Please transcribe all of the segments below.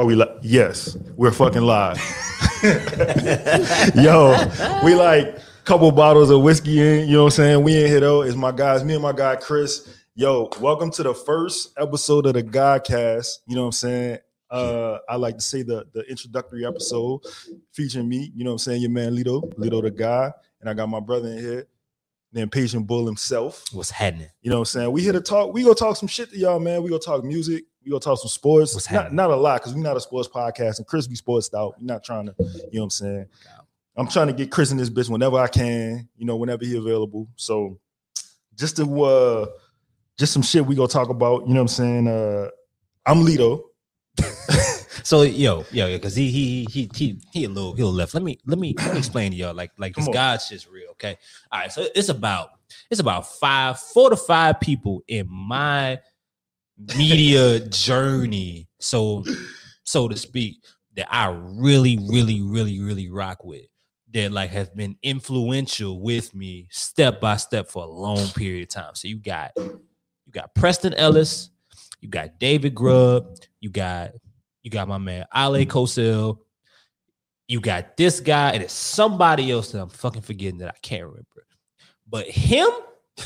Are we like? Yes, we're fucking live. Yo, we like couple bottles of whiskey in. You know what I'm saying? We in here though. It's my guys, me and my guy Chris. Yo, welcome to the first episode of the Godcast. You know what I'm saying? Uh, I like to say the the introductory episode featuring me. You know what I'm saying? Your man Lito, Lito the guy, and I got my brother in here, the impatient bull himself. What's happening? You know what I'm saying? We here to talk. We gonna talk some shit to y'all, man. We gonna talk music. We gonna talk some sports. What's not, happening? not a lot because we're not a sports podcast and Chris be sports out. We're not trying to, you know what I'm saying? I'm trying to get Chris in this bitch whenever I can, you know, whenever he available. So just to uh just some shit we gonna talk about, you know what I'm saying? Uh I'm Lito. So yo, yo, because he he he he he a little he a little left. Let me let me let me explain to y'all like like this. God shit's real. Okay, all right. So it's about it's about five four to five people in my media journey, so so to speak, that I really really really really rock with. That like has been influential with me step by step for a long period of time. So you got you got Preston Ellis, you got David Grubb, you got you got my man Ale Cosell, you got this guy, and it's somebody else that I'm fucking forgetting that I can't remember. But him,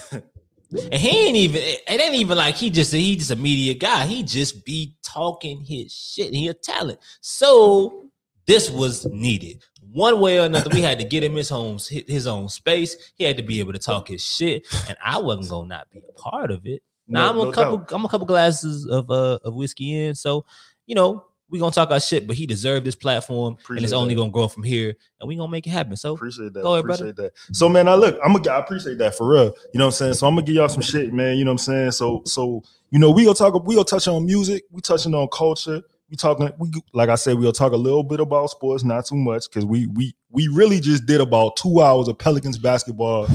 and he ain't even it ain't even like he just he just a media guy. He just be talking his shit. He a talent. So this was needed. One way or another, we had to get him his home his own space. He had to be able to talk his shit, and I wasn't gonna not be a part of it. Now I'm No- a no couple. doubt. I'm a couple glasses of uh of whiskey in, so you know we gonna talk our shit. But he deserved this platform, and it's only that. gonna grow from here, and we gonna make it happen. So Appreciate that. Go ahead, brother. appreciate that. So man, I look, I'm gonna I appreciate that for real. You know what I'm saying? So I'm gonna give y'all some shit, man. You know what I'm saying? So so you know, we gonna talk, we gonna touch on music, we touching on culture. We talking, we like I said, we'll talk a little bit about sports, not too much, because we we we really just did about two hours of Pelicans basketball.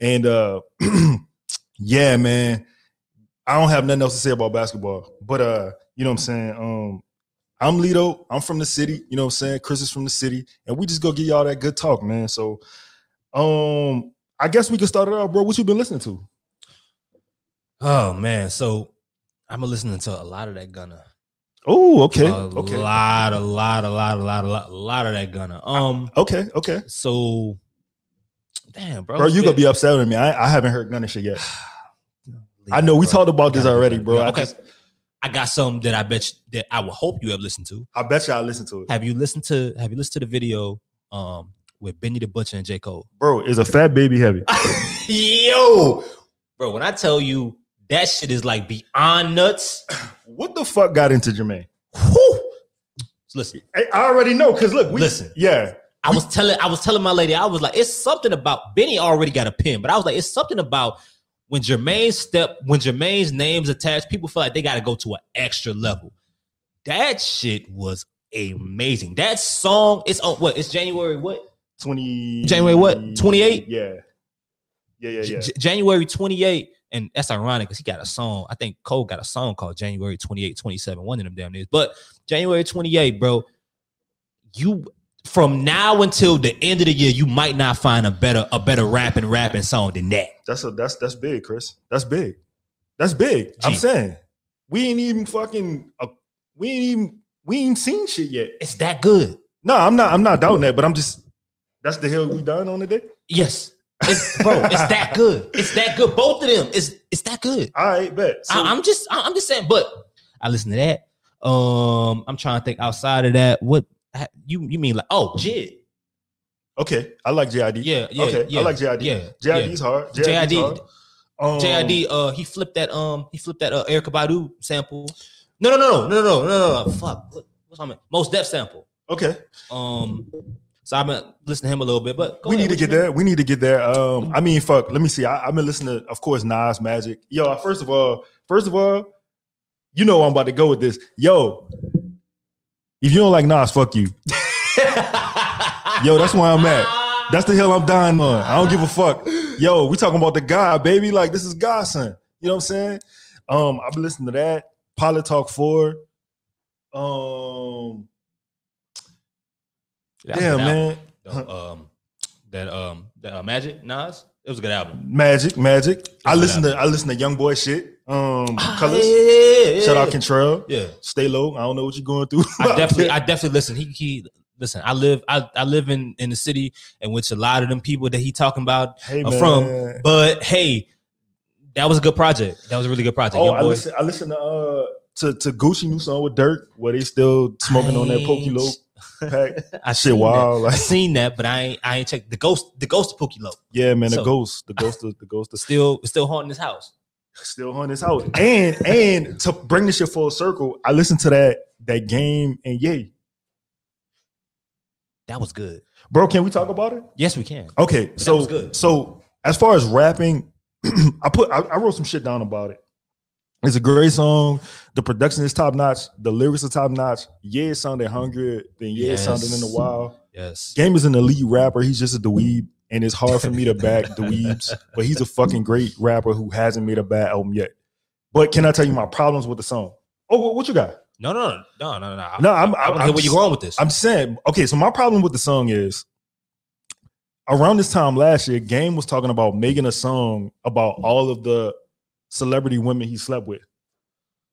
And uh yeah, man. I don't have nothing else to say about basketball. But uh, you know what I'm saying? Um, I'm Lito. I'm from the city. You know what I'm saying? Chris is from the city, and we just go give y'all that good talk, man. So, um, I guess we can start it out, bro. What you been listening to? Oh man, so I'm listening to a lot of that Gunna. Oh, okay, a okay, lot, a lot, a lot, a lot, a lot, a lot of that Gunna. Um, okay, okay. so damn, bro, Bro, you gonna be upset with me? I, I haven't heard none of shit yet. I know we talked about this already, bro. I Okay, just, I got some that I bet you, that I would hope you have listened to. I bet you I listen to it, Have you listened to Have you listened to the video um with Benny the Butcher and J Cole? bro. Is a fat baby heavy? Yo, bro, when I tell you that shit is like beyond nuts. What the fuck got into Jermaine? Whew. Listen, I I already know, cause look, we, Listen. yeah, I was telling I was telling my lady, I was like, it's something about Benny already got a pin, but I was like, it's something about when Jermaine's step, when Jermaine's name's attached, people feel like they got to go to an extra level. That shit was amazing. That song, it's on what? It's January what? twenty January what? 28? Yeah, yeah, yeah, yeah. J- January 28. And that's ironic because he got a song. I think Cole got a song called January 28, 27. One of them damn is. But January 28, bro, you from now until the end of the year, you might not find a better a better rapping rapping song than that. That's a that's that's big, Chris. That's big. That's big. I'm saying we ain't even fucking. Uh, we ain't even. We ain't seen shit yet. It's that good. No, I'm not. I'm not doubting that. But I'm just. That's the hill we done on the day. Yes. It's, bro, it's that good. It's that good. Both of them. It's it's that good. All right, bet. So, I, I'm just I'm just saying, but I listen to that. Um, I'm trying to think outside of that. What ha- you you mean like oh Jid? Okay, I like JID. Yeah, yeah, okay, yeah, I like JID. Yeah, JID's yeah. hard. JID. Um, JID. Uh, he flipped that. Um, he flipped that. Uh, Erykah Badu sample. No, no, no, no, no, no, no, no. Fuck. What's on it? Mos Def sample. Okay. Um. So I've been listening to him a little bit, but we ahead, need to get there. We need to get there. Um. I mean, fuck. Let me see. I, I've been listening to, of course, Nas, Magic. Yo, first of all, first of all, you know I'm about to go with this. Yo, if you don't like Nas, fuck you. Yo, that's where I'm at. That's the hill I'm dying on. I don't give a fuck. Yo, we talking about the guy, baby. Like this is Godson. You know what I'm saying? Um, I've been listening to that. Pilot Talk 4. Um, yeah, damn, man. the, um, that um, that uh, Magic Nas. It was a good album. Magic, Magic. I good listen to I listen to Young Boy shit. Um, Colors. Ah, yeah, yeah, Shout out Kentrell. Yeah, Stay low. I don't know what you're going through. I definitely, I definitely listen. He, he, listen. I live, I, I live in in the city in which a lot of them people that he talking about hey, are man. from. But hey, that was a good project. That was a really good project. Oh, Young I boy. listen. I listen to uh to to Gucci new song with Dirk where they still smoking on that I Pokey ain't- Low pack. I Shit, wild. That. I seen that, but I ain't, I ain't checked the ghost. The ghost of Pookie Loc yeah, man. The ghost, the ghost, of, the ghost, of still still haunting his house. still haunting his house. And and to bring this shit full circle, I listened to that that game and Ye, That was good. bro. Can we talk about it? Yes, we can. Okay, That so so as far as rapping, I put I, I wrote some shit down about it. It's a great song. The production is top notch. The lyrics are top notch. Yeah, it sounded hungry than yeah, it sounded in the wild. Yes. Game is an elite rapper. He's just a dweeb, and it's hard for me to back dweebs. But he's a fucking great rapper who hasn't made a bad album yet. But can I tell you my problems with the song? Oh, what, you got? No, no, no, no, no, no. No, I'm- I'm- I'm where you going with this? I'm saying, okay, so my problem with the song is around this time last year, Game was talking about making a song about all of the celebrity women he slept with.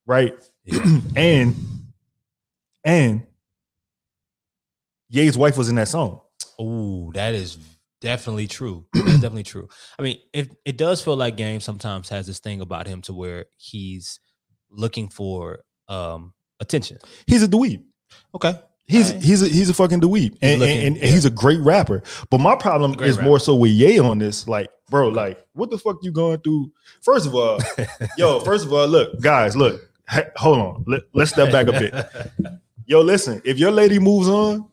Right? Yeah. and and Ye's wife was in that song. Oh, that is definitely true. That's definitely true. I mean, it, it does feel like Game sometimes has this thing about him to where he's looking for um attention. He's a dweeb. Okay. He's he's a, he's a fucking dweeb, and, looking- and, and yeah. he's a great rapper. But my problem is rapper. more so with Ye on this. Like, bro, like, what the fuck you going through? First of all, yo, first of all, look, guys, look, Hey, hold on, Let, let's step back a bit. Yo, listen, if your lady moves on,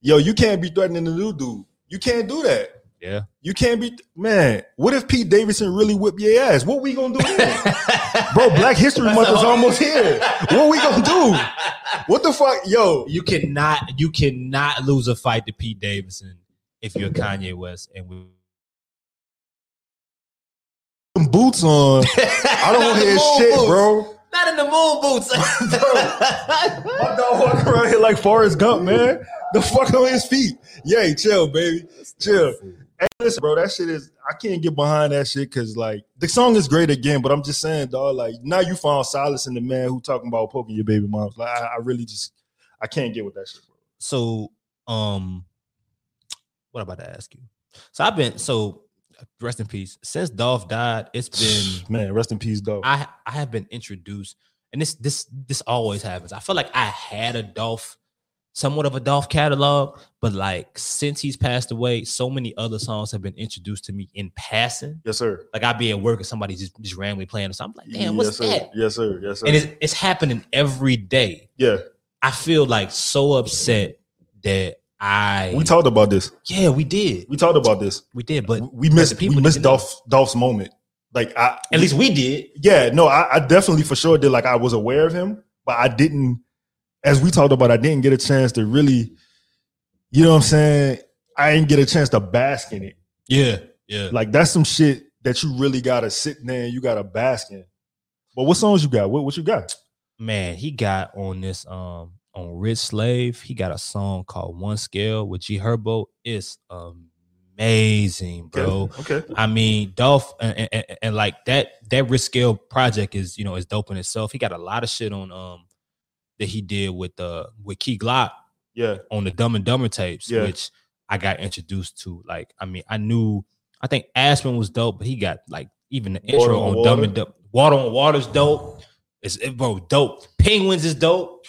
yo, you can't be threatening the new dude. You can't do that. yeah. You can't be, man. What if Pete Davidson really whip your ass? What we gonna do bro? Black History Month is almost here. What we gonna do? What the fuck, yo? You cannot you cannot lose a fight to Pete Davidson if you're Kanye West and we Them boots on. I don't want to hear shit, boots. bro. Not in the moon boots. My dog walking around here like Forrest Gump, man. The fuck on his feet. Ye, chill, baby. Chill. Hey, listen, bro, that shit is I can't get behind that shit because like the song is great again, but I'm just saying, dog, like now you found solace in the man who talking about poking your baby moms. Like I, I really just I can't get with that shit, bro. so um what I'm about to ask you. So I've been so rest in peace. Since Dolph died, it's been Man, rest in peace, Dolph. I I have been introduced, and this this this always happens. I feel like I had a Dolph, somewhat of a Dolph catalog, but like since he's passed away, so many other songs have been introduced to me in passing. yes, sir. Like I'd be at work and somebody just just randomly playing or something. I'm like, damn, what's yes, sir. that? Yes, sir. Yes, sir. And it's it's happening every day. yeah, I feel like so upset that I we talked about this. yeah we did We talked about this. we did, but we missed people we missed. Dolph Dolph's moment. Like I at least we did. yeah, no, I, I definitely for sure did. Like I was aware of him, but I didn't, as we talked about, I didn't get a chance to really, you know what I'm saying? I didn't get a chance to bask in it. Yeah, yeah. Like that's some shit that you really gotta sit there and you gotta bask in. But what songs you got? What what you got? man, he got on this um on Rich Slave. He got a song called One Scale with G Herbo. It's amazing, bro. Okay. I mean, Dolph and, and- and- and like that that Rich Slave project is you know is dope in itself. He got a lot of shit on um that he did with uh with Key Glock Yeah. on the Dumb and Dumber tapes, Yeah. which I got introduced to. Like, I mean, I knew I think Aspen was dope, but he got like even the Water intro on on Dumb and Dumber. Water on Water's dope. It's it, bro, dope. Penguins is dope.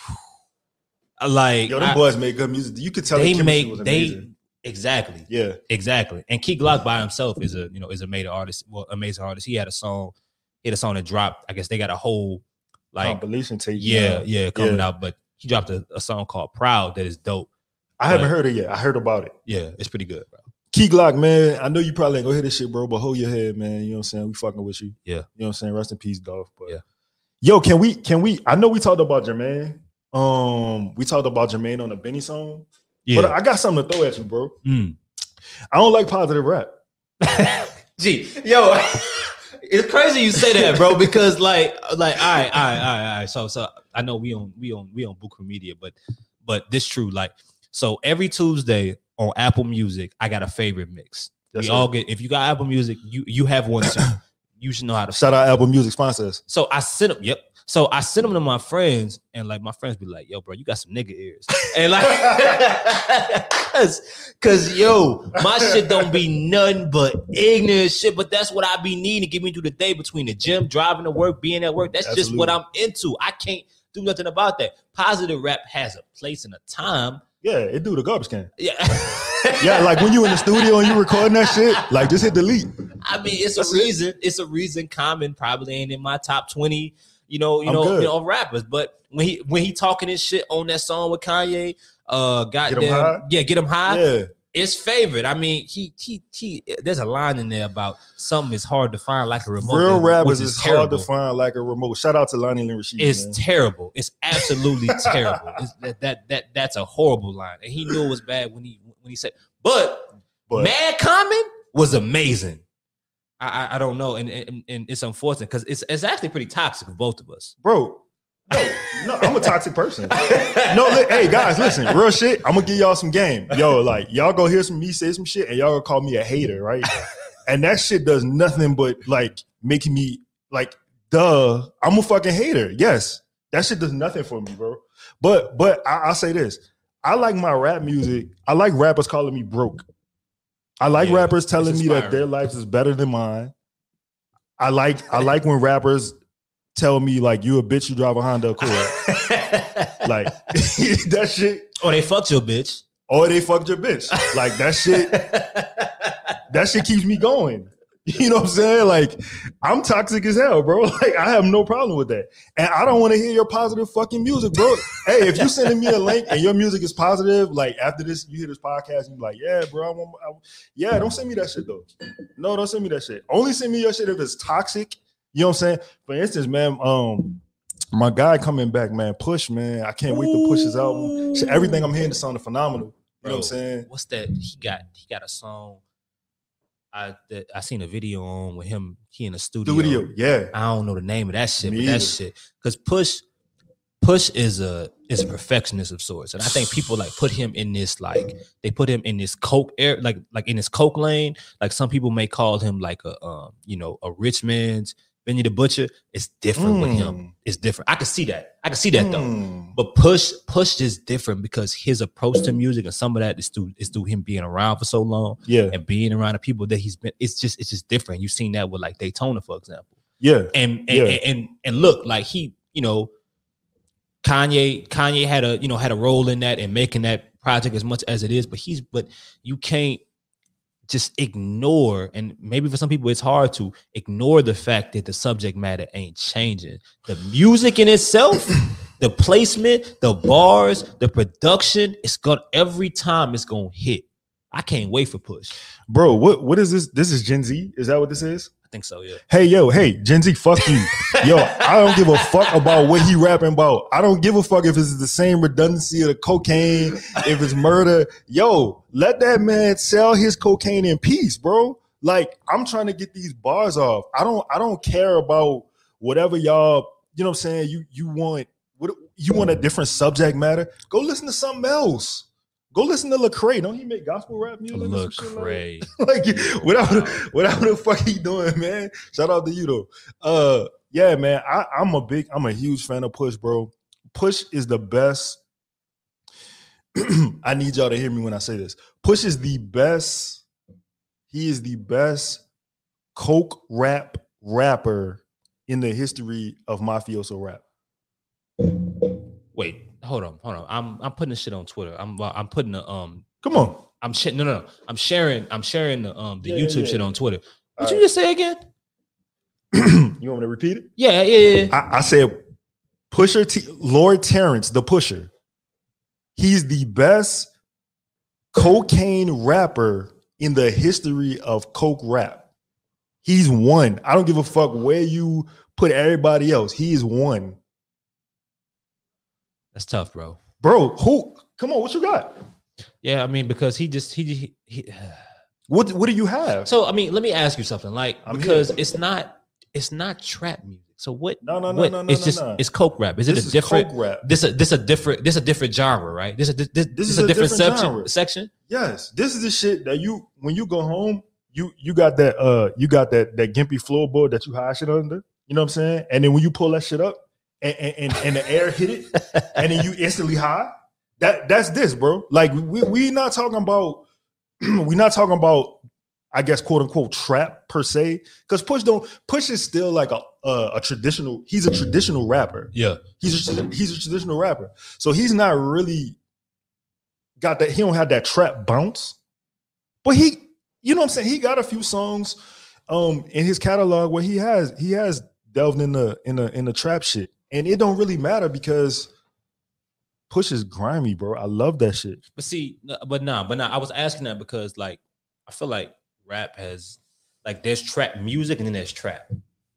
Like Yo, them I- boys make good music. You could tell they the make was they exactly. Yeah. Exactly. And Key Glock by himself is a you know is a made artist, well, amazing artist. He had a song, he had a song that dropped. I guess they got a whole like Compilation tape. yeah, now. yeah, coming Yeah. out. But he dropped a, a song called Proud that is dope. I haven't heard it yet. I heard about it. Yeah, it's pretty good, bro. Key Glock, man. I know you probably ain't gonna hear this shit, bro, but hold your head, man. You know what I'm saying? We fucking with you. Yeah. You know what I'm saying? Rest in peace, Dolph. But Yeah. yo, can we can we I know we talked about Jermaine. Um, we talked about Jermaine on the Benny song. Yeah. But I got something to throw at you, bro. Mm. I don't like positive rap. Gee, yo, it's crazy you say that, bro, because like, like, all right, all right, all right, all right. So, so I know we on we on we on Buku Media, but but this true. Like, so every Tuesday on Apple Music, I got a favorite mix. Yes, we sir. all get. If you got Apple Music, you you have one too. you should know how to. Shout out Apple Music sponsors. So I sent them. Yep. So I sent them to my friends, and like my friends be like, "Yo, bro, you got some nigga ears," and like, cause, yo, my shit don't be nothing but ignorant shit. But that's what I be needing to get me through the day between the gym, driving to work, being at work. That's just what I'm into. I can't do nothing about that. Positive rap has a place and a time. Yeah, it do the garbage can. Yeah. Yeah, like when you in the studio and you recording that shit, like just hit delete. I mean, it's That's a it. reason. It's a reason. Common probably ain't in my top twenty. You know, you I'm know, you know, rappers. But when he when he talking his shit on that song with Kanye, uh, goddamn, High? yeah, get him high. Yeah, It's favorite. I mean, he he he. There's a line in there about something is hard to find like a remote. real rappers is hard to find like a remote. Shout out to Lonnie Lynn Rashid. It's man. terrible. It's absolutely terrible. It's, that that that that's a horrible line, and he knew it was bad when he when he said. But but Mad Common was amazing. I I, don't know, and, and and it's unfortunate because it's it's actually pretty toxic for both of us. bro, no, no, I'm a toxic person. No, li- hey guys, listen, real shit. I'm gonna give y'all some game. Yo, like y'all go hear some me say some shit, and y'all gonna call me a hater, right? and that shit does nothing but like making me like, duh, I'm a fucking hater. Yes, that shit does nothing for me, bro. But but I, I'll say this: I like my rap music. I like rappers calling me broke. I like Yeah, rappers telling me that their life is better than mine. I like I like when rappers tell me like you a bitch, you drive a Honda Accord. like that shit. or they fucked your bitch. Or they fucked your bitch. Like that shit. That shit keeps me going. You know what I'm saying? Like I'm toxic as hell, bro. Like I have no problem with that, and I don't want to hear your positive fucking music, bro. hey, if you sending me a link and your music is positive, like after this, you hear this podcast, and you like, yeah, bro, I want, I, yeah, don't send me that shit though. No, don't send me that shit. Only send me your shit if it's toxic. You know what I'm saying? For instance, man, um, my guy coming back, man, Push, man, I can't wait to push his album. Shit, Everything I'm hearing is sounding phenomenal. You know what I'm saying? What's that? He got he got a song. I that I seen a video on with him. He in the studio. Studio, yeah. I don't know the name of that shit, Me but that either. shit because Push Push is a is a perfectionist of sorts, and I think people like put him in this like they put him in this coke air like like in this coke lane. Like some people may call him like a um you know a rich man's Benny the Butcher. It's different with him. Mm. It's different. I can see that. I can see that though. Mm. But push, push is different because his approach to music and some of that is through is through him being around for so long Yeah, and being around the people that he's been. It's just it's just different. You've seen that with like Daytona, for example. yeah, And and, Yeah. and and and look, like he, you know, Kanye, Kanye had a you know had a role in that and making that project as much as it is. But he's but you can't just ignore and maybe for some people it's hard to ignore the fact that the subject matter ain't changing the music in itself the placement the bars the production it's gonna every time it's gonna hit i can't wait for push bro. What what is this? This is Gen Z. Is that what this is? Think so yeah Hey, yo, hey, Gen Z, fuck you. Yo, I don't give a fuck about what he rapping about. I don't give a fuck if it's the same redundancy of the cocaine, if it's murder. Yo, let that man sell his cocaine in peace, bro. Like, I'm trying to get these bars off. I don't I don't care about whatever y'all, you know what I'm saying? You you want what you want a different subject matter? Go listen to something else. Go listen to Lecrae. Don't he make gospel rap music? or some like that? cray like whatever whatever the fuck he doing, man. Shout out to you though. Uh yeah, man. I, I'm a big, I'm a huge fan of Push, bro. Push is the best. I need y'all to hear me when I say this. Push is the best, he is the best coke rap rapper in the history of mafioso rap. wait hold on hold on i'm i'm putting this shit on twitter i'm i'm putting the um Come on. i'm sh- no no no i'm sharing i'm sharing the um the Yeah, yeah, youtube yeah. shit on twitter what All you right. just say again you want me to repeat it? yeah yeah yeah I, I said Pusha T Lord Terrence, the pusher. He's the best cocaine rapper in the history of coke rap. He's one. I don't give a fuck where you put everybody else. He is one. That's tough bro Bro, who come on, what you got? Yeah, I mean, because he just he, he, he What what do you have? so I mean, let me ask you something. Like I'm because here. it's not it's not trap music. So what No, no, no, what- no, no, it's no, just no. it's coke rap. Is it this a is different rap. this a this a different this a different genre, right? This a this, this, is a a different, different section section? Yes, this is the shit that you when you go home, you you got that uh you got that that gimpy floorboard that you hide shit under. You know what I'm saying? And then when you pull that shit up and and, and, the air hit it, and then you instantly high. That that's this, bro. Like we we not talking about we not talking about I guess quote unquote trap per se because Push don't Push is still like a, a a traditional. He's a traditional rapper. Yeah. He's a, he's a traditional rapper. So he's not really got that. He don't have that trap bounce, but he, you know, what I'm saying he got a few songs um in his catalog where he has he has delved in the in the in the trap shit, and it don't really matter because Push is grimy, bro. I love that shit. But see, but nah, but nah, I was asking that because like I feel like rap has like there's trap music and then there's trap.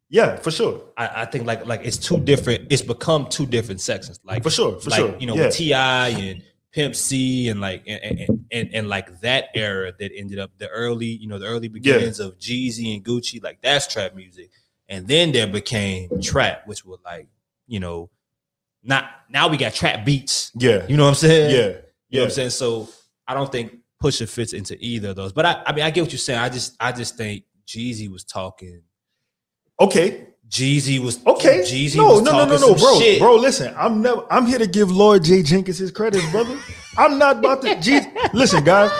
Yeah, for sure, I, I think like like it's two different. It's become two different sections. Like for sure, for like sure. you know yeah. Ti and Pimp C and like and, and, and and like that era that ended up the early you know the early beginnings of Jeezy and Gucci like that's trap music, and then there became trap, which was like you know not now we got trap beats. yeah, You know what I'm saying? yeah, You know what. I'm saying? So I don't think Pusha fits into either of those. But I, I mean, I get what you're saying. I just, I just think Jeezy was talking. Okay, Jeezy was Okay. Jeezy no, was no, no, no, no, bro, shit. bro. Listen, I'm never. I'm here to give Lloyd J. Jenkins his credit, brother. I'm not about to. Jeezy, listen, guys.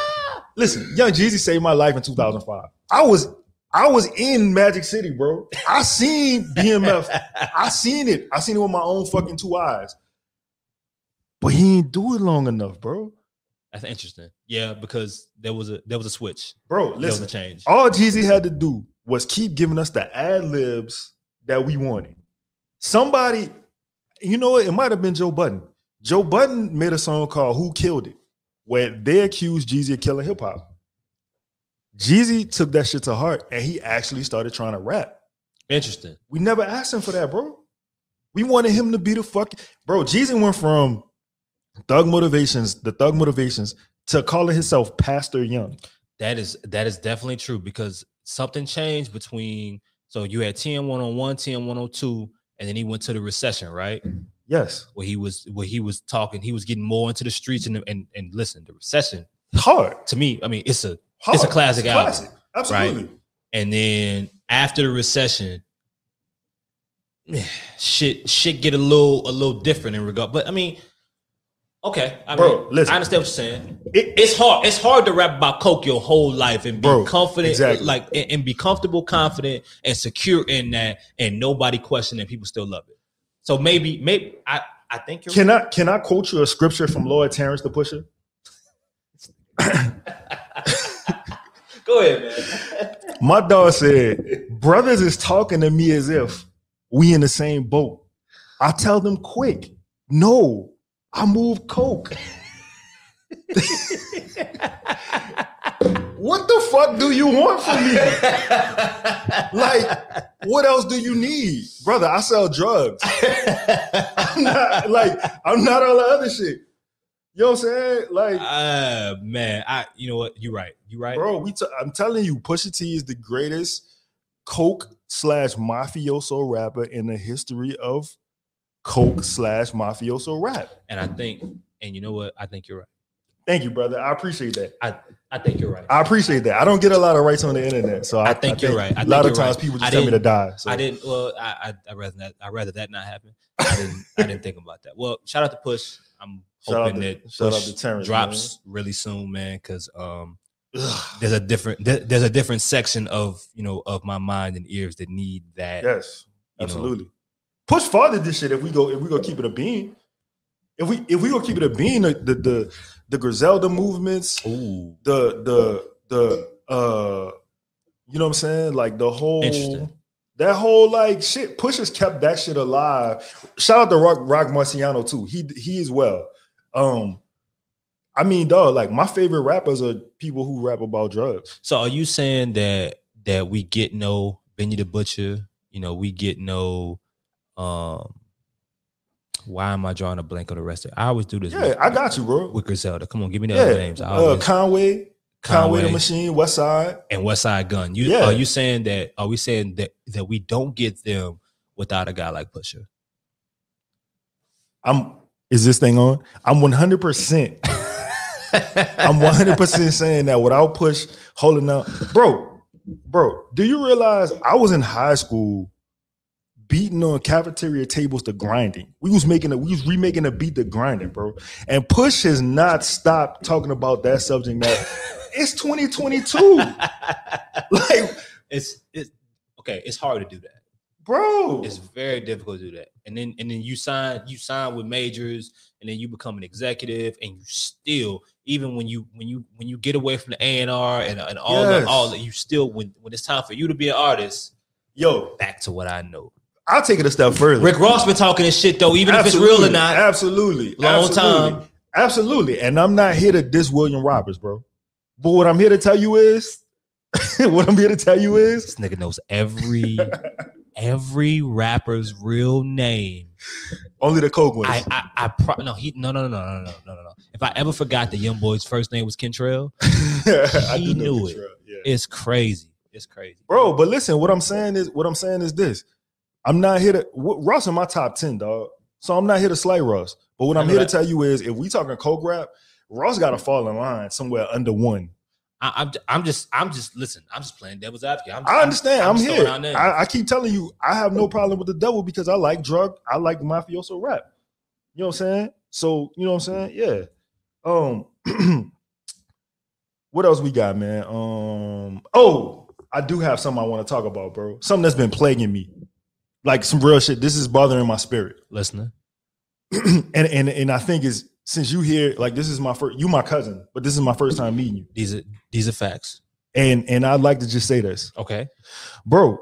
Listen, Young Jeezy saved my life in 2005. I was, I was in Magic City, bro. I seen BMF. I seen it. I seen it with my own fucking two eyes. But he ain't do it long enough, bro. That's interesting. Yeah, because there was a there was a switch. Bro, There was a change. All Jeezy had to do was keep giving us the ad libs that we wanted. Somebody, you know? It might have been Joe Budden. Joe Budden made a song called Who Killed It, where they accused Jeezy of killing hip hop. Jeezy took that shit to heart and he actually started trying to rap. Interesting. We never asked him for that, bro. We wanted him to be the fuck. Bro, Jeezy went from Thug Motivations, the Thug Motivations, to calling himself Pastor Young. That is that is definitely true because something changed between so you had TM 101, TM 102, and then he went to the recession, right? Yes. Where he was where he was talking, he was getting more into the streets and and, and listen, the recession Hard. to me, I mean, it's a Hard. It's a classic album, classic. Absolutely. and then after the recession shit shit get a little a little different in regard but i mean okay i Bro, mean listen. i understand what you're saying It- it's hard it's hard to rap about coke your whole life and be Bro, confident exactly. like and, and be comfortable confident and secure in that and nobody question and people still love it so maybe maybe i i think you're Can I can I quote you a scripture from Lord Terrence the Pusher? go ahead man My dog said, "Brothers is talking to me as if we in the same boat." I tell them quick, no, I move coke. what the fuck do you want from me? like, what else do you need, brother? I sell drugs. I'm not like I'm not all the other shit. You know what I'm saying? Like, uh man i you know what you're right you're right bro, we. T- I'm telling you, Pusha T is the greatest coke slash mafioso rapper in the history of coke slash mafioso rap. and i think and you know what i think you're right Thank you, brother. I appreciate that. i I think you're right I appreciate that. I don't get a lot of rights on the internet, so I, I think you're right. I A lot of times right. people just tell me to die. So I didn't. Well, I I I rather that. I rather that not happen. I didn't. I didn't think about that. Well, shout out to Push. I'm hoping that shout out Push to Terrence, drops really soon, man. Because um, there's a different there- there's a different section of you know of my mind and ears that need that. Yes, you know. absolutely. Push farther this shit if we go if we go keep it a bean. If we if we go keep it a bean, the the the, the Griselda movements, Ooh, the the the uh you know what I'm saying? Like the whole Interesting. that whole like shit, Push has kept that shit alive. Shout out to Roc Roc Marciano too. He he as well. Um I mean, dog, like my favorite rappers are people who rap about drugs. So are you saying that that we get no Benny the Butcher? You know, we get no. um Why am I drawing a blank on the rest of? it? I always do this. Yeah, with, I got you, bro. with Griselda. Come on, give me the Yeah, other names. Uh, always, Conway, Conway the Machine, West Side. and Westside Gunn. You Yeah. are you saying that? Are we saying that that we don't get them without a guy like Pusha? I'm is this thing on? I'm 100 percent I'm 100 percent saying that without push holding out, bro. bro. Do you realize I was in high school beating on cafeteria tables to grinding? We was making a we was remaking a beat to grinding, bro. And Push has not stopped talking about that subject matter. it's 2022. like, It's it's okay. It's hard to do that. bro. It's very difficult to do that. And then and then you sign you sign with majors, and then you become an executive, and you still even when you when you when you get away from the A and and all Yes. the, all that you still when when it's time for you to be an artist, Yo, back to what I know. I'll take it a step further. Rick Ross been talking this shit though, even if it's real or not. Absolutely. Long absolutely. time. Absolutely. And I'm not here to diss William Roberts, bro. But what I'm here to tell you is, what I'm here to tell you is, This nigga knows every every rapper's real name. Only the Coke ones. I, I, I pro- no, he, no, no, no, no, no, no, no. no. If I ever forgot that young boy's first name was Kentrell, he knew it. Yeah. It's crazy. It's crazy, bro. But listen, what I'm saying is, what I'm saying is this: I'm not here to Ross in my top ten, dog. So I'm not here to slay Ross. But what I'm here that. to tell you is, if we talking Coke rap, Ross got to fall in line somewhere under one. I, I'm I'm just I'm just listen. I'm just playing devil's advocate. I'm, I understand. I'm, just here. throwing out names. I, I keep telling you, I have no problem with the devil because I like drug. I like mafioso rap. You know what I'm saying? So you know what I'm saying? Yeah. Um. what else we got, man? Um. Oh, I do have something I want to talk about, bro. Something that's been plaguing me, like some real shit. This is bothering my spirit, Listener, and and and I think is since you here, like this is my first. You my cousin, but this is my first time meeting you, these are these are facts. and and I'd like to just say this. Okay, bro.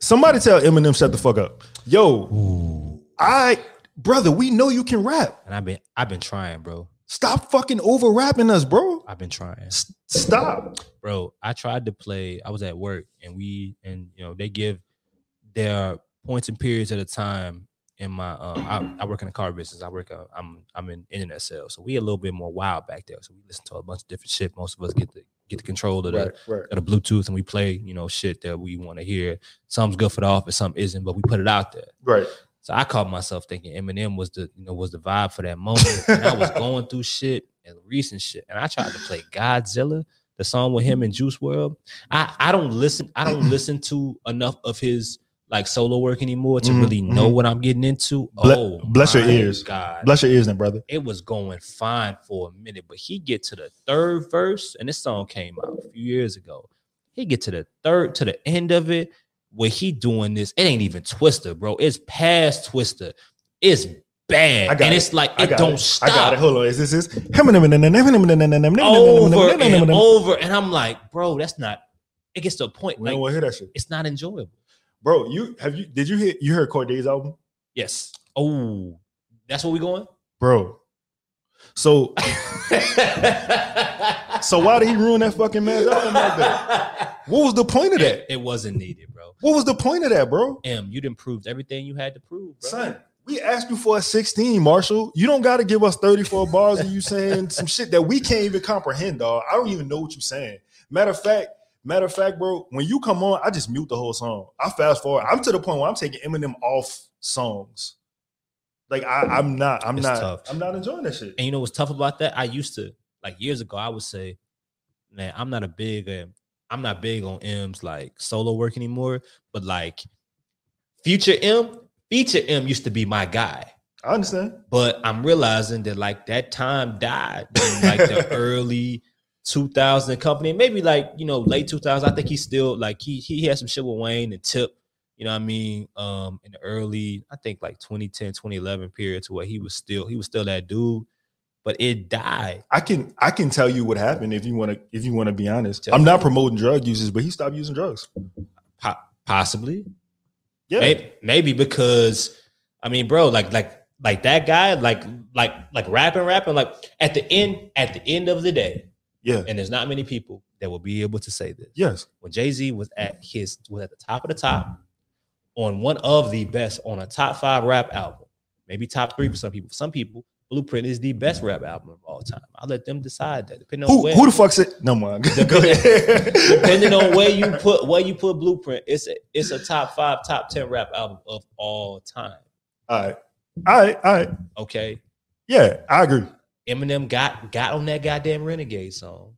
Somebody tell Eminem shut the fuck up. Yo, Ooh. I brother, we know you can rap. and I've been I've been trying, bro. Stop fucking over rapping us, bro. I've been trying. S- Stop. bro i tried to play i was at work and we and you know they give their points and periods at a time in my um I, I work in the car business i work uh, i'm i'm in internet sales so we a little bit more wild back there so we listen to a bunch of different shit most of us get the get the control of the Right, right. of the bluetooth and we play you know shit that we want to hear some's good for the office some isn't but we put it out there Right. so I caught myself thinking Eminem was the you know was the vibe for that moment. and I was going through shit and recent shit, and I tried to play Godzilla, the song with him and Juice WRLD. I I don't listen. I don't listen to enough of his like solo work anymore to Mhm, really know mhm. what I'm getting into. Ble- oh, bless your ears. God. Bless your ears, then, brother. it was going fine for a minute, but he get to the third verse, and this song came out a few years ago. He get to the third to the end of it where he doing this. It ain't even Twister, bro. It's past Twister. It's bad, I got and it. it's like it don't it. stop. I got it. Hold on. Is this is over and over, and I'm like, bro, that's not. It gets to a point We like don't hear that shit, it's not enjoyable. Bro. You have you? Did you hear? You heard Cordae's album, Yes. Oh, that's where we going. bro? So so why did he ruin that fucking man's album like that? What was the point of it, that? it wasn't needed, bro. What was the point of that, bro? M, you didn't prove everything you had to prove, bro. Son, we asked you for a 16, Marshall. You don't got to give us 34 bars and you saying some shit that we can't even comprehend, dog. I don't even know what you're saying. Matter of fact, matter of fact, bro, when you come on, I just mute the whole song. I fast forward. I'm to the point where I'm taking Eminem off songs. Like I, I'm not, I'm It's not, tough. I'm not enjoying that shit. And you know what's tough about that? I used to like years ago. I would say, man, I'm not a big, uh, I'm not big on M's like solo work anymore. But like Future M, Feature M used to be my guy. I understand. But I'm realizing that like that time died in like the early 2000 company, maybe like you know late 2000. I think he's still like he he had some shit with Wayne and Tip. You know what I mean? Um, in the early, I think like 2010, 2011 period to where he was still he was still that dude, but it died. I can, I can tell you what happened if you want to, if you want to be honest. Tell I'm not promoting drug users, but he stopped using drugs. Po- possibly, Yeah, maybe, maybe because I mean, bro, like like like that guy, like like like rapping, rapping, like at the end, at the end of the day, yeah, and there's not many people that will be able to say this. yes. When Jay Z was at his was at the top of the top on one of the best on a top five rap album, maybe top three for some people. For some people, Blueprint is the best rap album of all time. I'll let them decide that. Depending on Who, where, who the fuck's it? No, man. Go ahead. depending on where you put where you put Blueprint, it's a, it's a top five, top ten rap album of all time. All right. All right. All right. Okay, Yeah, I agree. Eminem got got on that goddamn Renegade song,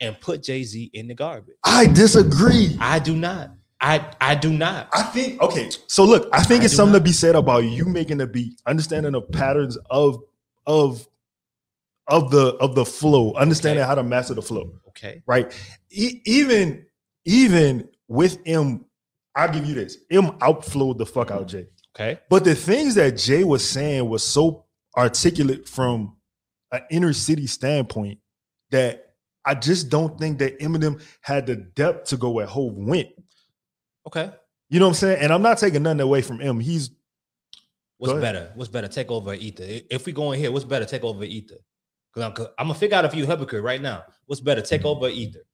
and put Jay Z in the garbage. I disagree. I do not. I I do not. I think okay. So look, I think I it's something not. to be said about you making the beat, understanding the patterns of of of the of the flow, understanding Okay. how to master the flow, Okay. right? E- even even with M, I'll give you this. M outflowed the fuck out Jay. Okay. But the things that Jay was saying was so articulate from an inner city standpoint that I just don't think that Eminem had the depth to go where Hove went. Okay. You know what I'm saying? And I'm not taking nothing away from him. He's What's better? What's better? Take over Ether. If we go in here, what's better? Take over Ether. 'cause I'm gonna figure out if you hypocrite right now. What's better? Take mm-hmm. over Ether.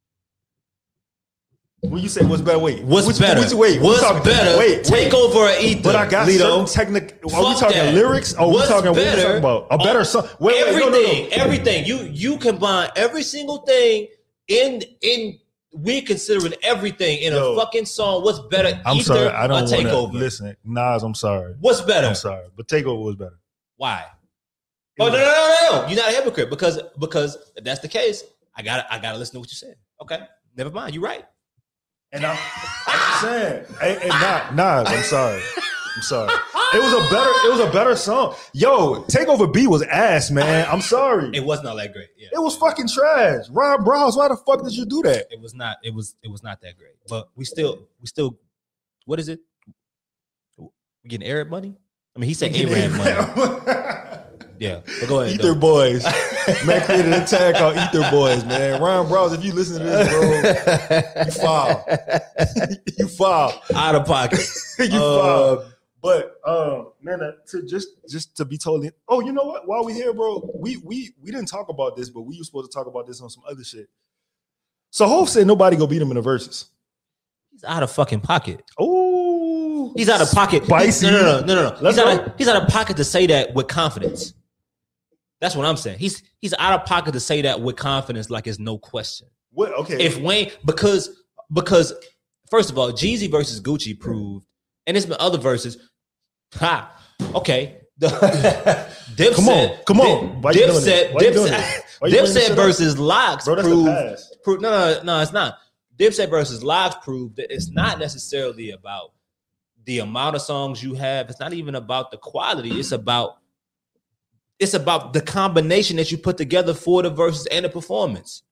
When you say what's better. Wait, What's which, better? Which, wait, what's talking- better? Wait, take wait. over or Ether. But I got Lito. certain technical. Are we talking that. lyrics? Are we What's talking what we talking about? A better song. Wait, wait, everything, no, no, no. everything. You you combine every single thing in in we considering everything in Yo. a fucking song. What's better? I'm sorry. I don't take want to over. listen. Nas, I'm sorry. What's better? I'm sorry, but Takeover was better. Why? Oh no, no, no, no, no! You're not a hypocrite because because if that's the case, I got to I got to listen to what you said. Okay, never mind. You're right. And I'm, I'm saying, and, and not, Nas, I'm sorry. I'm sorry. It was a better, it was a better song. Yo, Takeover B was ass, man. I'm sorry. It was not that great. Yeah, It was fucking trash. Rob Browse, why the fuck did you do that? it was not. It was it was not that great. But we still we still. What is it? We getting Arab money? I mean, he said Arab money. Yeah, but go ahead. Ether though. Boys. Man created a tag called Ether Boys, man. Ryan Browse, if you listen to this, bro, you foul. you foul. out of pocket. you Uh, foul. But um, man, uh, to just just to be totally oh, you know what? While we here, bro, we we we didn't talk about this, but we were supposed to talk about this on some other shit. So Hope said nobody go beat him in the verses. He's out of fucking pocket. Oh, He's out of pocket. Spicy. No, no, no, no, no. no. He's out, of, he's out of pocket to say that with confidence. That's what I'm saying. He's he's out of pocket to say that with confidence, like it's no question. What? Okay, If Wayne, because because first of all, Jeezy versus Gucci proved, and there's been other verses. Ha, okay. Dipset, Come on, come on. Why Dipset, this? Why you doing Dipset, this? Why you bringing this Dipset versus Lox bro, the proved no, no, no, it's not. Dipset versus Lox proved that it's not necessarily about the amount of songs you have. It's not even about the quality. It's about it's about the combination that you put together for the verses and the performance.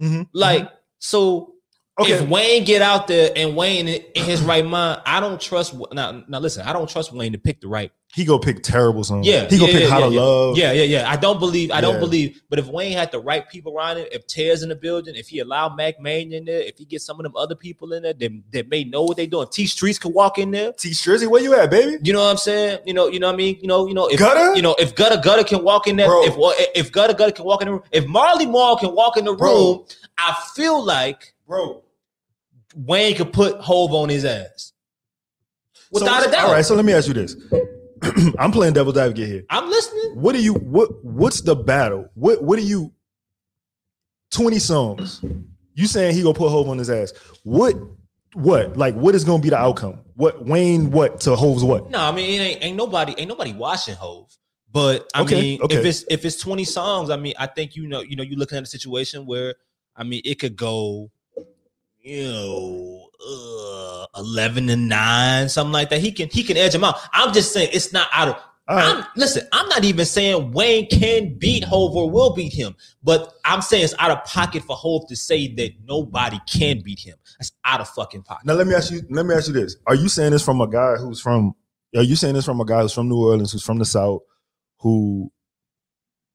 Mhm. Like so, Okay. if Wayne get out there and Wayne in in his right mind, I don't trust. Now, now listen, I don't trust Wayne to pick the right he go pick terrible songs. yeah, he go yeah, pick yeah, How yeah, to. Love. Yeah, yeah, yeah. I don't believe. I don't believe. But if Wayne had the right people around him, if Tez in the building, if he allowed Mack Maine in there, if he gets some of them other people in there that, that may know what they doing, T Streets could walk in there. T Jersey, where you at, baby? You know what I'm saying? You know, you know what I mean. You know, you know. If, Gutter? You know, if Gutter Gutter can walk in there, Bro. if if Gutter Gutter can walk in the room, if Marley Marl can walk in the Bro. room, I feel like Bro, Wayne could put Hove on his ass. Without so, a doubt. All right, so let me ask you this. I'm playing devil's advocate here. I'm listening. What do you what what's the battle? What what do you 20 songs? You saying he gonna put Hove on his ass. What what like what is gonna be the outcome? What Wayne what to Hove's what? No, I mean it ain't, ain't nobody ain't nobody watching Hove. But I Okay, mean, okay. if it's if it's 20 songs, I mean, I think you know, you know, you're looking at a situation where I mean it could go, you know, uh, 11 to 9, something like that. He can he can edge him out. I'm just saying it's not out of right. I'm listen, I'm not even saying Wayne can beat Hove or will beat him, but I'm saying it's out of pocket for Hove to say that nobody can beat him. That's out of fucking pocket. Now let me ask you let me ask you this. Are you saying this from a guy who's from are you saying this from a guy who's from New Orleans, who's from the South, who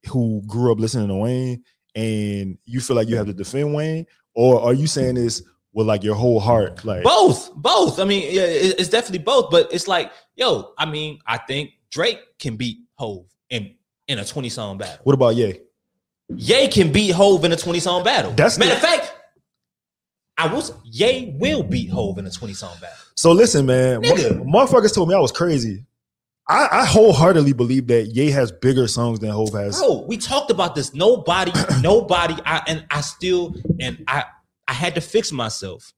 who grew up listening to Wayne and you feel like you have to defend Wayne? Or are you saying this with like your whole heart? Like Both, both. I mean, yeah, it's definitely both. But it's like, yo, I mean, I think Drake can beat Hove in in a twenty song battle. what about Ye? Ye can beat Hove in a twenty song battle. That's matter the- of fact. I was Ye will beat Hove in a twenty song battle. So listen, man, Nigga. motherfuckers told me I was crazy. I, I wholeheartedly believe that Ye has bigger songs than Hove has. Bro, we talked about this. Nobody, nobody. I and I still and I I had to fix myself.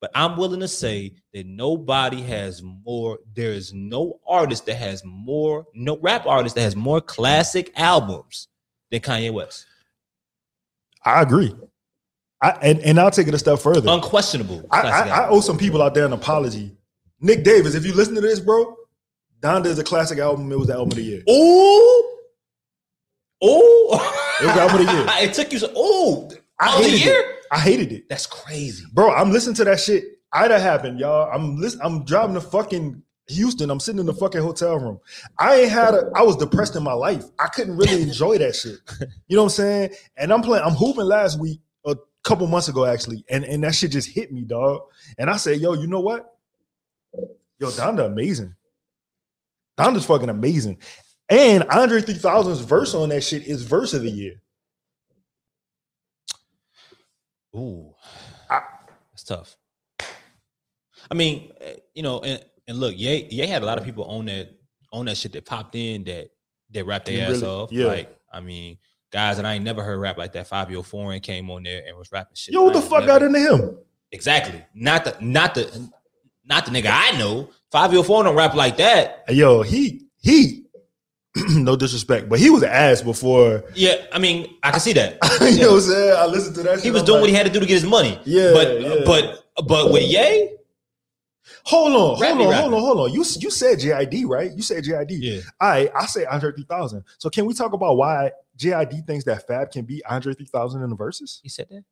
But I'm willing to say that nobody has more. There is no artist that has more, no rap artist that has more classic albums than Kanye West. I agree. I and, and I'll take it a step further. Unquestionable. I, I, I owe some people out there an apology. Nick Davis, if you listen to this, bro, Donda is a classic album. It was the album of the year. Ooh. Ooh. It was the album of the year. it took you so. Ooh. I of the hated year? it. I hated it, That's crazy. bro. I'm listening to that shit. Ida happened, y'all. I'm listen, I'm driving to fucking Houston. I'm sitting in the fucking hotel room. I ain't had a. I was depressed in my life. I couldn't really enjoy that shit. You know what I'm saying? And I'm playing. I'm hooping last week, a couple months ago actually, and and that shit just hit me, dog. And I said, yo, you know what? Yo, Donda amazing. Donda's fucking amazing. And Andre 3000's verse on that shit is verse of the year. Ooh. I- That's tough. I mean, eh, you know, and, and look, Ye, Ye had a lot of people on that on that shit that popped in that that rapped their ass really- off. yeah. Like, I mean, guys that I ain't never heard rap like that. Fivio Foreign came on there and was rapping shit. Yo, what the fuck never- got into him? Exactly. Not the not the not the nigga I know. Fivio Foreign don't rap like that. Yo, he he. no disrespect, but he was ass before. Yeah, I mean, I can see that. you know what I'm saying? I listened to that. He was I'm doing like, what he had to do to get his money. Yeah, but yeah. but but with Ye, Hold on, hold on, hold on, hold on. You you said JID, right? You said JID. yeah, I I say Andre 3000. So can we talk about why JID thinks that Fab can beat Andre 3000 in the verses? he said that.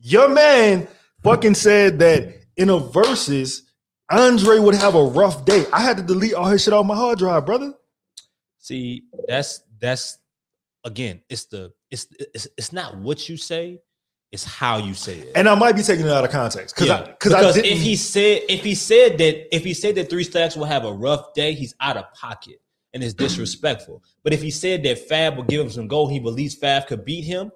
Your man fucking said that in a verses, Andre would have a rough day. I had to delete all his shit off my hard drive, brother. See, that's that's again, it's the it's it's it's not what you say, it's how you say it. And I might be taking it out of context because Yeah, I because because didn't. if he said if he said that if he said that three stacks will have a rough day, he's out of pocket and it's disrespectful. But if he said that Fab will give him some gold, he believes Fab could beat him.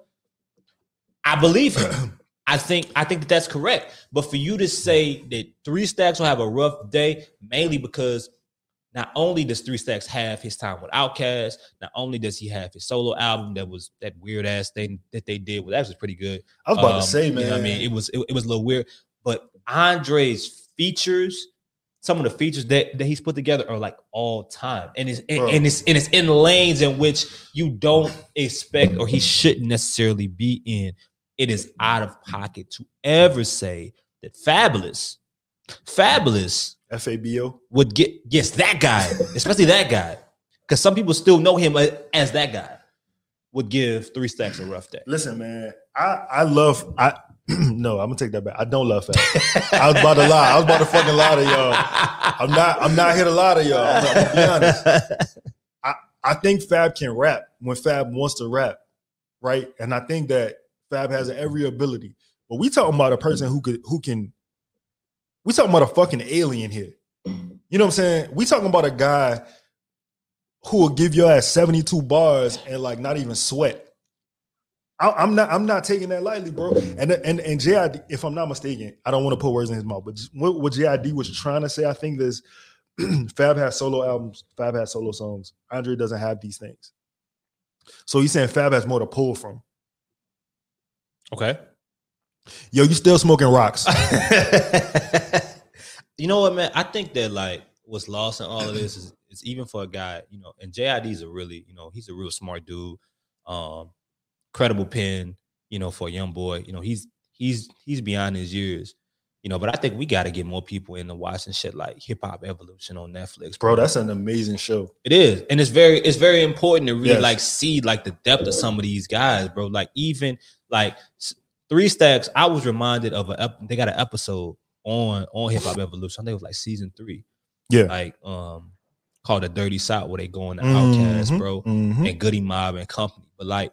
I believe him. I think I think that that's correct. But for you to say that three stacks will have a rough day, mainly because not only does Three Stacks have his time with Outkast, not only does he have his solo album that was that weird ass thing that they did with that was actually pretty good. I was about Um, to say, you man. know I mean, it was it, it was a little weird, but Andre's features, some of the features that, that he's put together are like all time, and it's and, and it's and it's in lanes in which you don't expect or he shouldn't necessarily be in. It is out of pocket to ever say that Fabolous, Fabolous FABO. would get yes that guy, especially that guy, because some people still know him uh, as that guy. Would give three stacks a rough day. Listen, man, I I love I no, I'm gonna take that back. I don't love Fab. I was about to lie. I was about to fucking lie to y'all. I'm not. I'm not here to lie to y'all. I'm, gonna be honest. I I think Fab can rap when Fab wants to rap, right? And I think that Fab has every ability. But we talking about a person who could who can. We talking about a fucking alien here. You know what I'm saying? We talking about a guy who will give your ass 72 bars and like not even sweat. I, I'm not. I'm not taking that lightly, bro. And and and JID, if I'm not mistaken, I don't want to put words in his mouth, but what, what JID was trying to say, I think this Fab has solo albums. Fab has solo songs. Andre doesn't have these things. So he's saying Fab has more to pull from. Okay. Yo, you still smoking rocks? you know what, man? I think that like what's lost in all of this is, is even for a guy, you know, and JID is a really, you know, he's a real smart dude. Um, credible pen, you know, for a young boy. You know, he's he's he's beyond his years. You know, but I think we got to get more people into watching shit like Hip Hop Evolution on Netflix, Bro, that's an amazing show. It is, and it's very it's very important to really Yes. like see like the depth of some of these guys, bro. Like even like three stacks, I was reminded of a they got an episode on on Hip Hop Evolution. I think it was like season three, Yeah. like um called the Dirty South, where they go on the Outkast, Mhm, bro, mhm. and Goodie Mob and company. But like,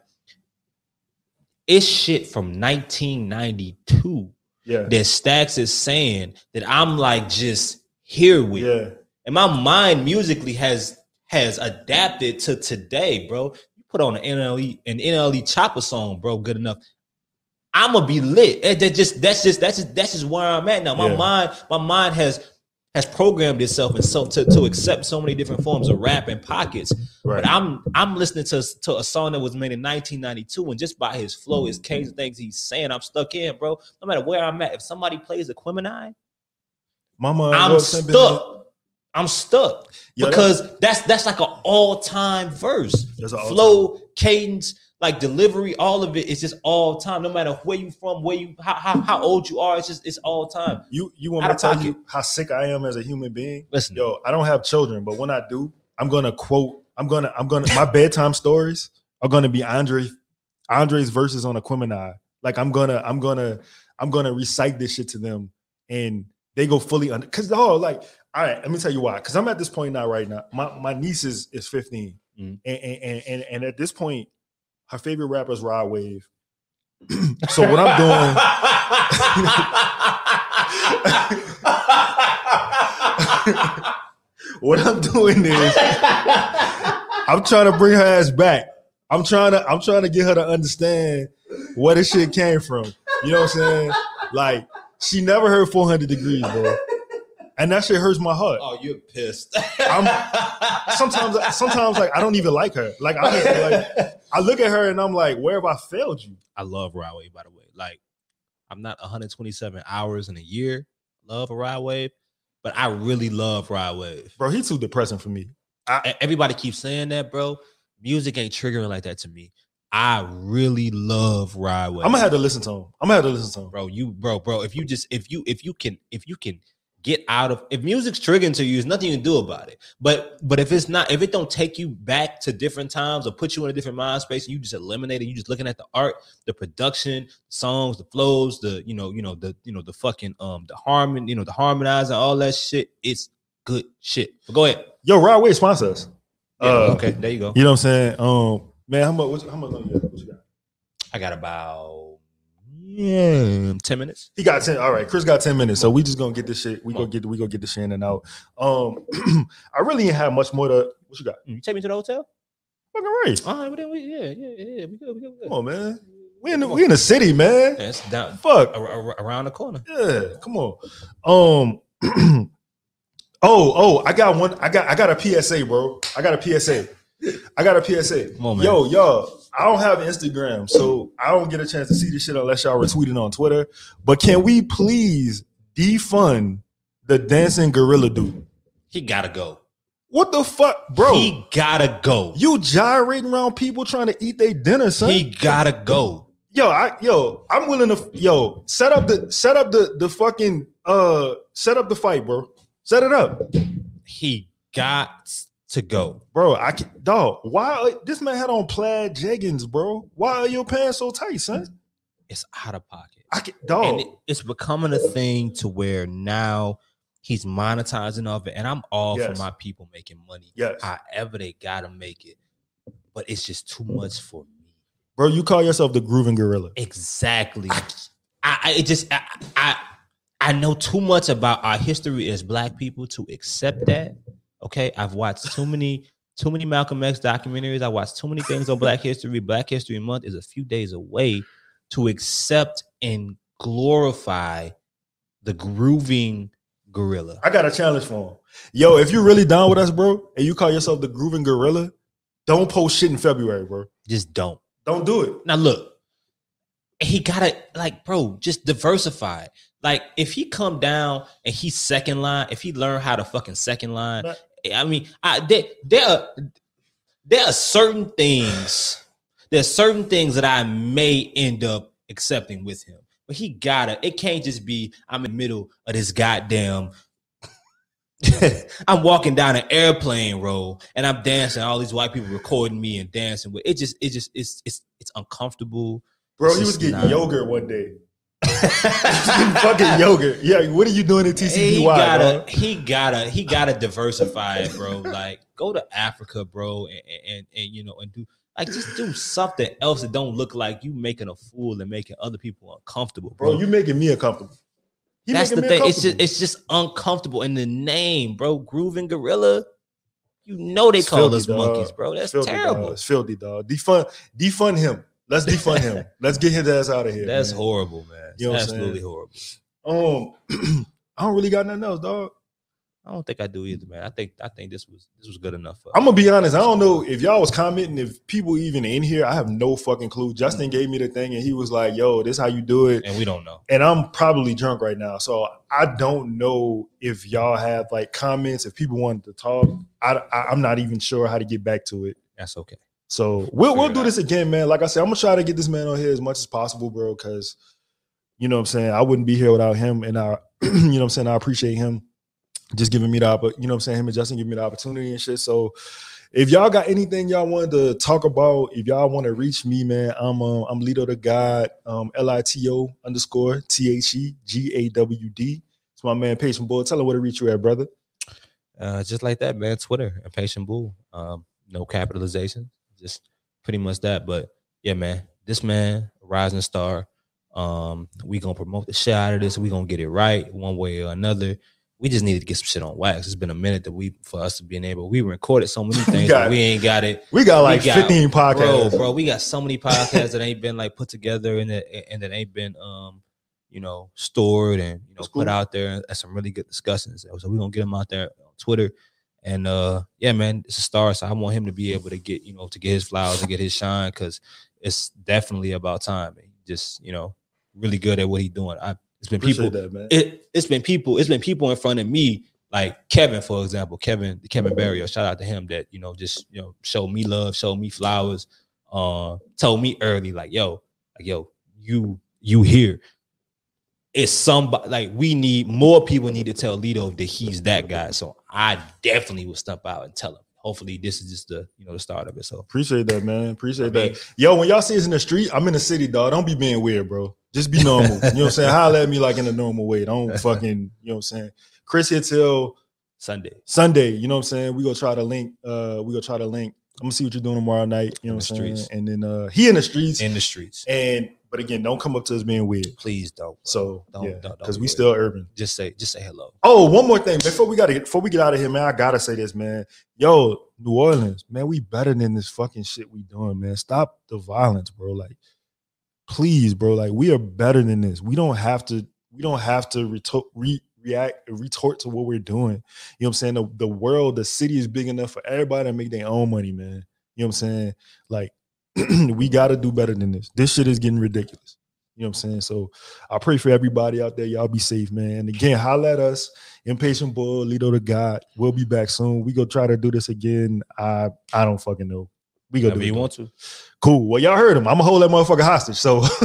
it's shit from 1992 Yeah. that Stacks is saying that I'm like just here with Yeah. and my mind musically has has adapted to today, bro. You put on an NLE an NLE Choppa song, bro, good enough. I'm gonna be lit. And that just that's just that's just that's just where I'm at now. My Yeah. mind, my mind has has programmed itself and so to, to accept so many different forms of rap and pockets. Right. But I'm I'm listening to to a song that was made in 1992, and just by his flow, his cadence, and things he's saying, I'm stuck in, bro. No matter where I'm at, if somebody plays Aquemini, Mama, I'm stuck. I'm stuck Yo, because that's that's like an all time verse. That's an all-time. Flow, cadence, like delivery, all of it is just all time. No matter where you from, where you how how, how old you are, it's just it's all time. You you want Out me to tell pocket. you how sick I am as a human being? Listen, Yo, I don't have children, but when I do, I'm gonna quote. I'm gonna. I'm gonna. My bedtime stories are gonna be Andre, Andre's verses on Aquemini. Like I'm gonna. I'm gonna. I'm gonna recite this shit to them, and they go fully under. Cause oh, like, all right. Let me tell you why. Cause I'm at this point now. Right now, my my niece is is 15, Mhm. and, and and and and at this point, her favorite rapper is Rod Wave. so what I'm doing. what I'm doing is I'm trying to bring her ass back. I'm trying to I'm trying to get her to understand where this shit came from. You know what I'm saying? Like she never heard 400 degrees, bro. And that shit hurts my heart. oh, you're pissed. I'm- Sometimes sometimes like I don't even like her. Like I just, like I look at her and I'm like, where have I failed you? I love Rod Wave, by the way. Like, I'm not 127 hours in a year. Love a Rod Wave, but I really love Rod Wave. Bro, he's too depressing for me. E- Everybody keeps saying that, bro. Music ain't triggering like that to me. I really love Rod Wave. I'm gonna have to listen to him. I'm gonna have to listen to him. bro. You, bro, bro. If you just, if you, if you can, if you can get out of, if music's triggering to you, there's nothing you can do about it. But, but if it's not, if it don't take you back to different times or put you in a different mind space, and you just eliminate it, you just looking at the art, the production, songs, the flows, the, you know, you know, the, you know, the fucking, um, the harmon, you know, the harmonizing, all that shit. It's good shit. But go ahead. Yo, Rod Wave sponsor us. Yeah, Uh, okay, there you go. You know what I'm saying? Um, man, how much? How much? Got? What you got? I got about yeah, ten minutes. He got ten. All right, Chris got ten minutes, so we just gonna get this shit. We gonna get we gonna get this shit in and out. Um, I really ain't have much more to. What you got? You take me to the hotel. Fucking right. All right, well, then we yeah, yeah, yeah, we good, we good, we good. Come on, man. We in the, we in the city, man. Yeah, it's down Fuck. ar- ar- around the corner. Yeah. Come on. Um. oh, oh, I got one. I got I got a PSA, bro. I got a PSA. I got a PSA. Come on, man. Yo, y'all. I don't have Instagram, so I don't get a chance to see this shit unless y'all retweet it on Twitter. But can we please defund the dancing gorilla dude? He gotta go. What the fuck, bro? He gotta go. you gyrating around people trying to eat their dinner, son. He gotta go. yo, I yo, I'm willing to yo set up the set up the the fucking uh set up the fight, bro. Set it up, He got to go. bro. I can dog. Why this man had on plaid jeggings, bro? Why are your pants so tight, son? It's out of pocket. I can dog. And it- it's becoming a thing to where now he's monetizing off it. And I'm all Yes. for my people making money. yes, However, they gotta make it. But it's just too much for me. bro. You call yourself the grooving gorilla. Exactly. I, I it just I, I I know too much about our history as black people to accept that. Okay. I've watched too many, too many Malcolm X documentaries. I watched too many things on Black History. Black History Month is a few days away to accept and glorify the grooving gorilla. I got a challenge for him. Yo, if you're really down with us, bro, and you call yourself the grooving gorilla, don't post shit in February, bro. Just don't. Don't do it. Now look, he gotta like, bro, just diversify. Like, if he come down and he's second line, if he learn how to fucking second line, But- I mean, I there, there are there are certain things. There's certain things that I may end up accepting with him, but he gotta. It can't just be I'm in the middle of this goddamn. I'm walking down an airplane row and I'm dancing. All these white people recording me and dancing with it. Just, it just, it's, it's, it's uncomfortable. Bro, It's he was getting not- yogurt one day. Fucking yogurt. Yeah, what are you doing at TCBY? he gotta, dog? he gotta, he gotta diversify it, bro. Like, go to Africa, bro, and, and and you know, and do like just do something else that don't look like you making a fool and making other people uncomfortable, bro. Bro, you making me uncomfortable. You That's the thing. It's just, uncomfortable. it's just uncomfortable in the name, bro. Grooving gorilla. You know they It's call filthy, us dog. monkeys, bro. That's filthy, terrible. Dog. It's filthy, dog. Defund, defund him. Let's defund him. Let's get his ass out of here. That's man. horrible, man. You know Absolutely horrible. Um, I don't really got nothing else, dog. I don't think I do either, man. I think I think this was this was good enough. For I'm gonna be honest. I don't know if y'all was commenting, if people even in here. I have no fucking clue. Justin gave me the thing, and he was like, "Yo, this is how you do it." and we don't know. And I'm probably drunk right now, so I don't know if y'all have like comments. If people wanted to talk, I, I am not even sure how to get back to it. That's okay. So we'll we'll do this again, man. Like I said, I'm gonna try to get this man on here as much as possible, bro. Because you know what I'm saying. I wouldn't be here without him, and I, you know what I'm saying. I appreciate him just giving me the, oppo- you know what I'm saying. Him and Justin giving me the opportunity and shit. So if y'all got anything y'all wanted to talk about, if y'all want to reach me, man, I'm um, I'm Lito the God, um, L I T O underscore T H E G A W D. It's my man, Patient Bull. Tell him where to reach you at, brother. Uh, just like that, man. Twitter, impatient bull. Um, no capitalization, just pretty much that. But yeah, man, this man, rising star. Um, we gonna promote the shit out of this. We gonna get it right one way or another. We just needed to get some shit on wax. It's been a minute that we for us to being able. We recorded so many things, got we ain't got it. We got like We got- 15 podcasts. bro, we got so many podcasts that ain't been like put together and that and that ain't been um, you know, stored and you know That's put out there and some really good discussions. So we're gonna get them out there on Twitter. And uh yeah, man, it's a star. So I want him to be able to get, you know, to get his flowers and get his shine because it's definitely about time. And just, you know, really good at what he's doing. I it's been people that, man. it it's been people it's been people in front of me like Kevin for example Kevin Kevin Barrio, shout out to him that you know just you know showed me love showed me flowers uh told me early like yo like yo you you here it's somebody like we need more people need to tell Lito that he's that guy so I definitely will step out and tell him hopefully this is just the you know the start of it so Appreciate that, man. Appreciate I mean, that. Yo, when y'all see us in the street, I'm in the city, dog. Don't be being weird, bro. Just be normal. you know what I'm saying? Holler at me like in a normal way. Don't fucking, you know what I'm saying? Chris here till Sunday Sunday. You know what I'm saying? We gonna try to link. Uh, we gonna try to link. I'm gonna see what you're doing tomorrow night. You know In what I'm saying? streets. And then uh he in the streets. in the streets and but again, don't come up to us being weird. please don't. So Don't- yeah, don't- don't because we still urban. just say just say hello Oh, one more thing before we gotta get before we get out of here, man. I gotta say this, man. Yo, New Orleans, man, we better than this fucking shit we doing, man. Stop the violence, bro. Like, please, bro. Like, we are better than this. We don't have to. We don't have to reto- re- react retort to what we're doing. You know what I'm saying? The, the world, the city is big enough for everybody to make their own money, man. You know what I'm saying? Like, we got to do better than this. This shit is getting ridiculous. You know what I'm saying? So I pray for everybody out there. Y'all be safe, man. And again, holla at us. Impatient Bull, Lito the God. We'll be back soon. We go try to do this again. I I don't fucking know. We go Whenever do you want to Cool. Well, y'all heard him. I'm gonna hold that motherfucker hostage. So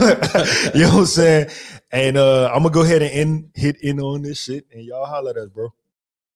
you know what I'm saying? And uh I'm gonna go ahead and end, hit in on this shit. And y'all holla at us, bro.